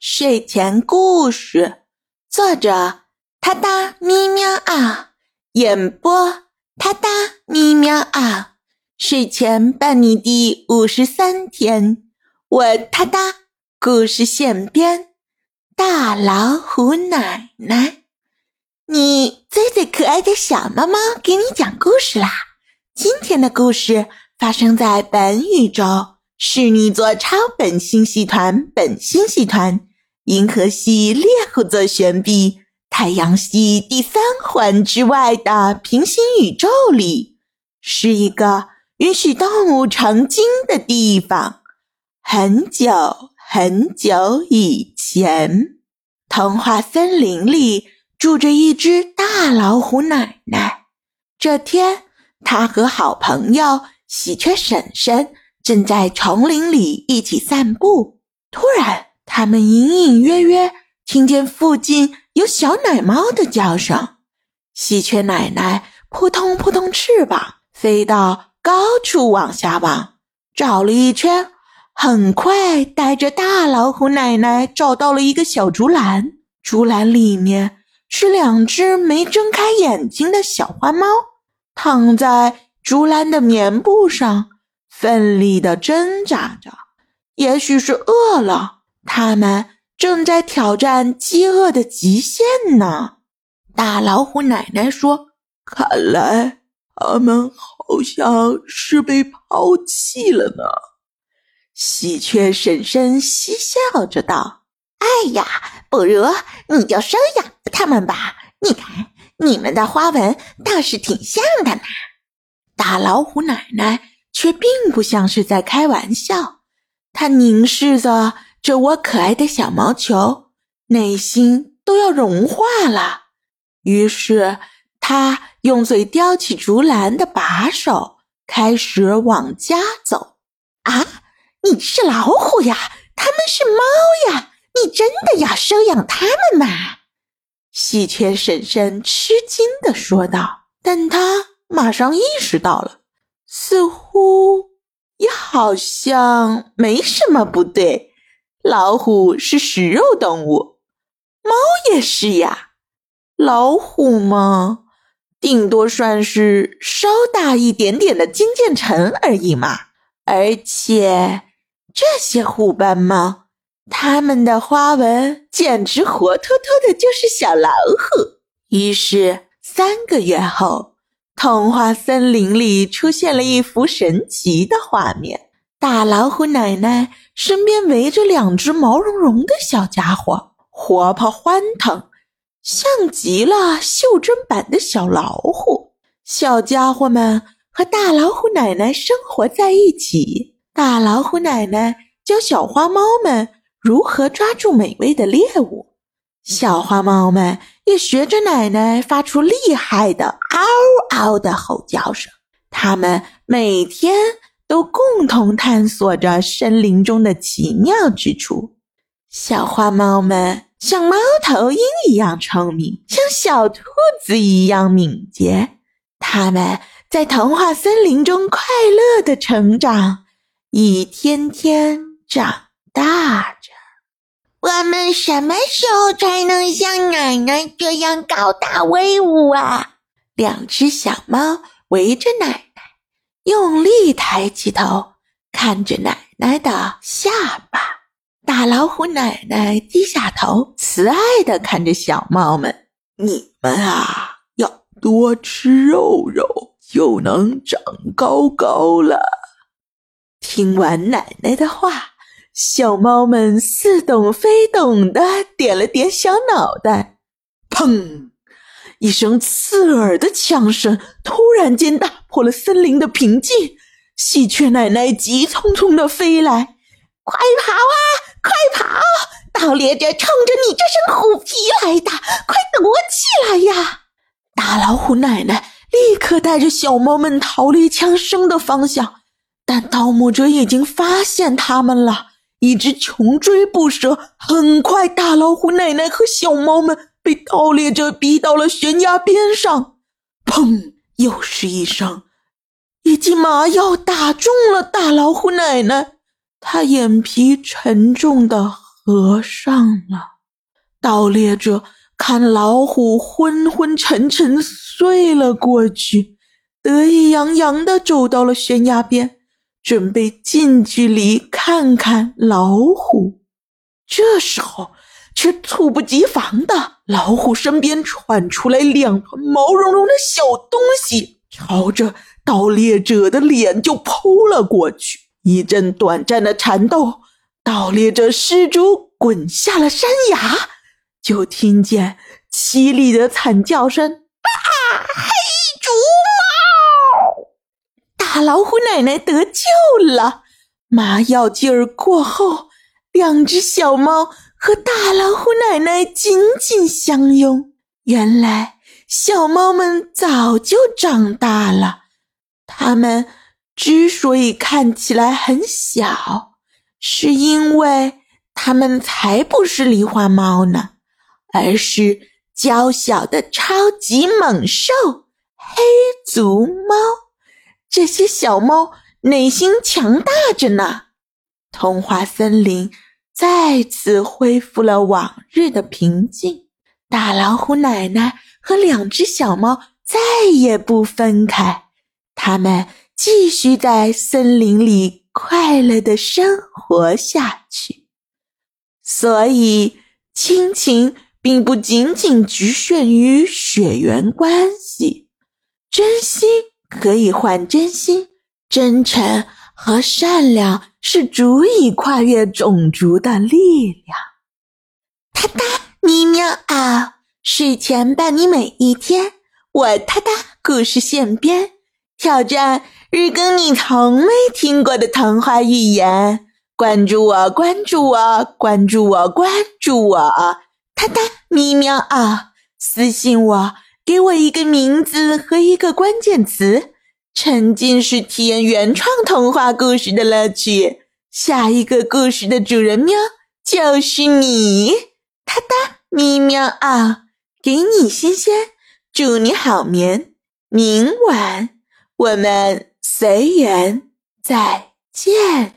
睡前故事，作者：他哒咪喵啊，演播：他哒咪喵啊。睡前伴你第五十三天，我他哒故事现编，大老虎奶奶，你最最可爱的小猫猫给你讲故事啦。今天的故事发生在本宇宙。是你座超本星系团本星系团、银河系猎户座旋臂、太阳系第三环之外的平行宇宙里，是一个允许动物成精的地方。很久很久以前，童话森林里住着一只大老虎奶奶。这天，她和好朋友喜鹊婶婶。正在丛林里一起散步，突然，他们隐隐约约听见附近有小奶猫的叫声。喜鹊奶奶扑通扑通翅膀，飞到高处往下望，找了一圈，很快带着大老虎奶奶找到了一个小竹篮。竹篮里面是两只没睁开眼睛的小花猫，躺在竹篮的棉布上。奋力地挣扎着，也许是饿了，他们正在挑战饥饿的极限呢。大老虎奶奶说：“看来他们好像是被抛弃了呢。”喜鹊婶婶嬉笑着道：“哎呀，不如你就收养他们吧，你看你们的花纹倒是挺像的呢。”大老虎奶奶。却并不像是在开玩笑，他凝视着这窝可爱的小毛球，内心都要融化了。于是，他用嘴叼起竹篮的把手，开始往家走。啊，你是老虎呀，他们是猫呀，你真的要收养他们吗？喜鹊婶婶吃惊地说道。但他马上意识到了。似乎也好像没什么不对。老虎是食肉动物，猫也是呀。老虎嘛，顶多算是稍大一点点的金渐层而已嘛。而且这些虎斑猫，它们的花纹简直活脱脱的就是小老虎。于是三个月后。童话森林里出现了一幅神奇的画面：大老虎奶奶身边围着两只毛茸茸的小家伙，活泼欢腾，像极了袖珍版的小老虎。小家伙们和大老虎奶奶生活在一起，大老虎奶奶教小花猫们如何抓住美味的猎物。小花猫们也学着奶奶发出厉害的“嗷嗷”的吼叫声。它们每天都共同探索着森林中的奇妙之处。小花猫们像猫头鹰一样聪明，像小兔子一样敏捷。它们在童话森林中快乐的成长，一天天长大。我们什么时候才能像奶奶这样高大威武啊？两只小猫围着奶奶，用力抬起头，看着奶奶的下巴。大老虎奶奶低下头，慈爱地看着小猫们：“你们啊，要多吃肉肉，就能长高高了。”听完奶奶的话。小猫们似懂非懂的点了点小脑袋，砰！一声刺耳的枪声突然间打破了森林的平静。喜鹊奶奶急匆匆的飞来，快跑啊，快跑！盗猎者冲着你这身虎皮来的，快躲起来呀！大老虎奶奶立刻带着小猫们逃离枪声的方向，但盗墓者已经发现他们了。一直穷追不舍，很快，大老虎奶奶和小猫们被盗猎者逼到了悬崖边上。砰！又是一声，一记麻药打中了大老虎奶奶，她眼皮沉重的合上了。盗猎者看老虎昏昏沉沉睡了过去，得意洋洋的走到了悬崖边，准备近距离看看老虎。这时候，却猝不及防的，老虎身边窜出来两团毛茸茸的小东西，朝着盗猎者的脸就扑了过去。一阵短暂的缠斗，盗猎者失足滚下了山崖，就听见凄厉的惨叫声：“啊！黑竹猫！”大老虎奶奶得救了。麻药劲儿过后，两只小猫和大老虎奶奶紧紧相拥。原来，小猫们早就长大了，它们。之所以看起来很小，是因为它们才不是狸花猫呢，而是娇小的超级猛兽——黑足猫。这些小猫内心强大着呢。童话森林再次恢复了往日的平静，大老虎奶奶和两只小猫再也不分开，它们。继续在森林里快乐的生活下去。所以，亲情并不仅仅局限于血缘关系，真心可以换真心，真诚和善良是足以跨越种族的力量。哒哒咪喵啊！睡前伴你每一天，我哒哒故事现编挑战。日更你从没听过的童话寓言，关注我，关注我，关注我，关注我！哒哒咪喵啊！私信我，给我一个名字和一个关键词，沉浸式体验原创童话故事的乐趣。下一个故事的主人喵就是你！哒哒咪喵啊！给你新鲜，祝你好眠。明晚我们。随缘，再见。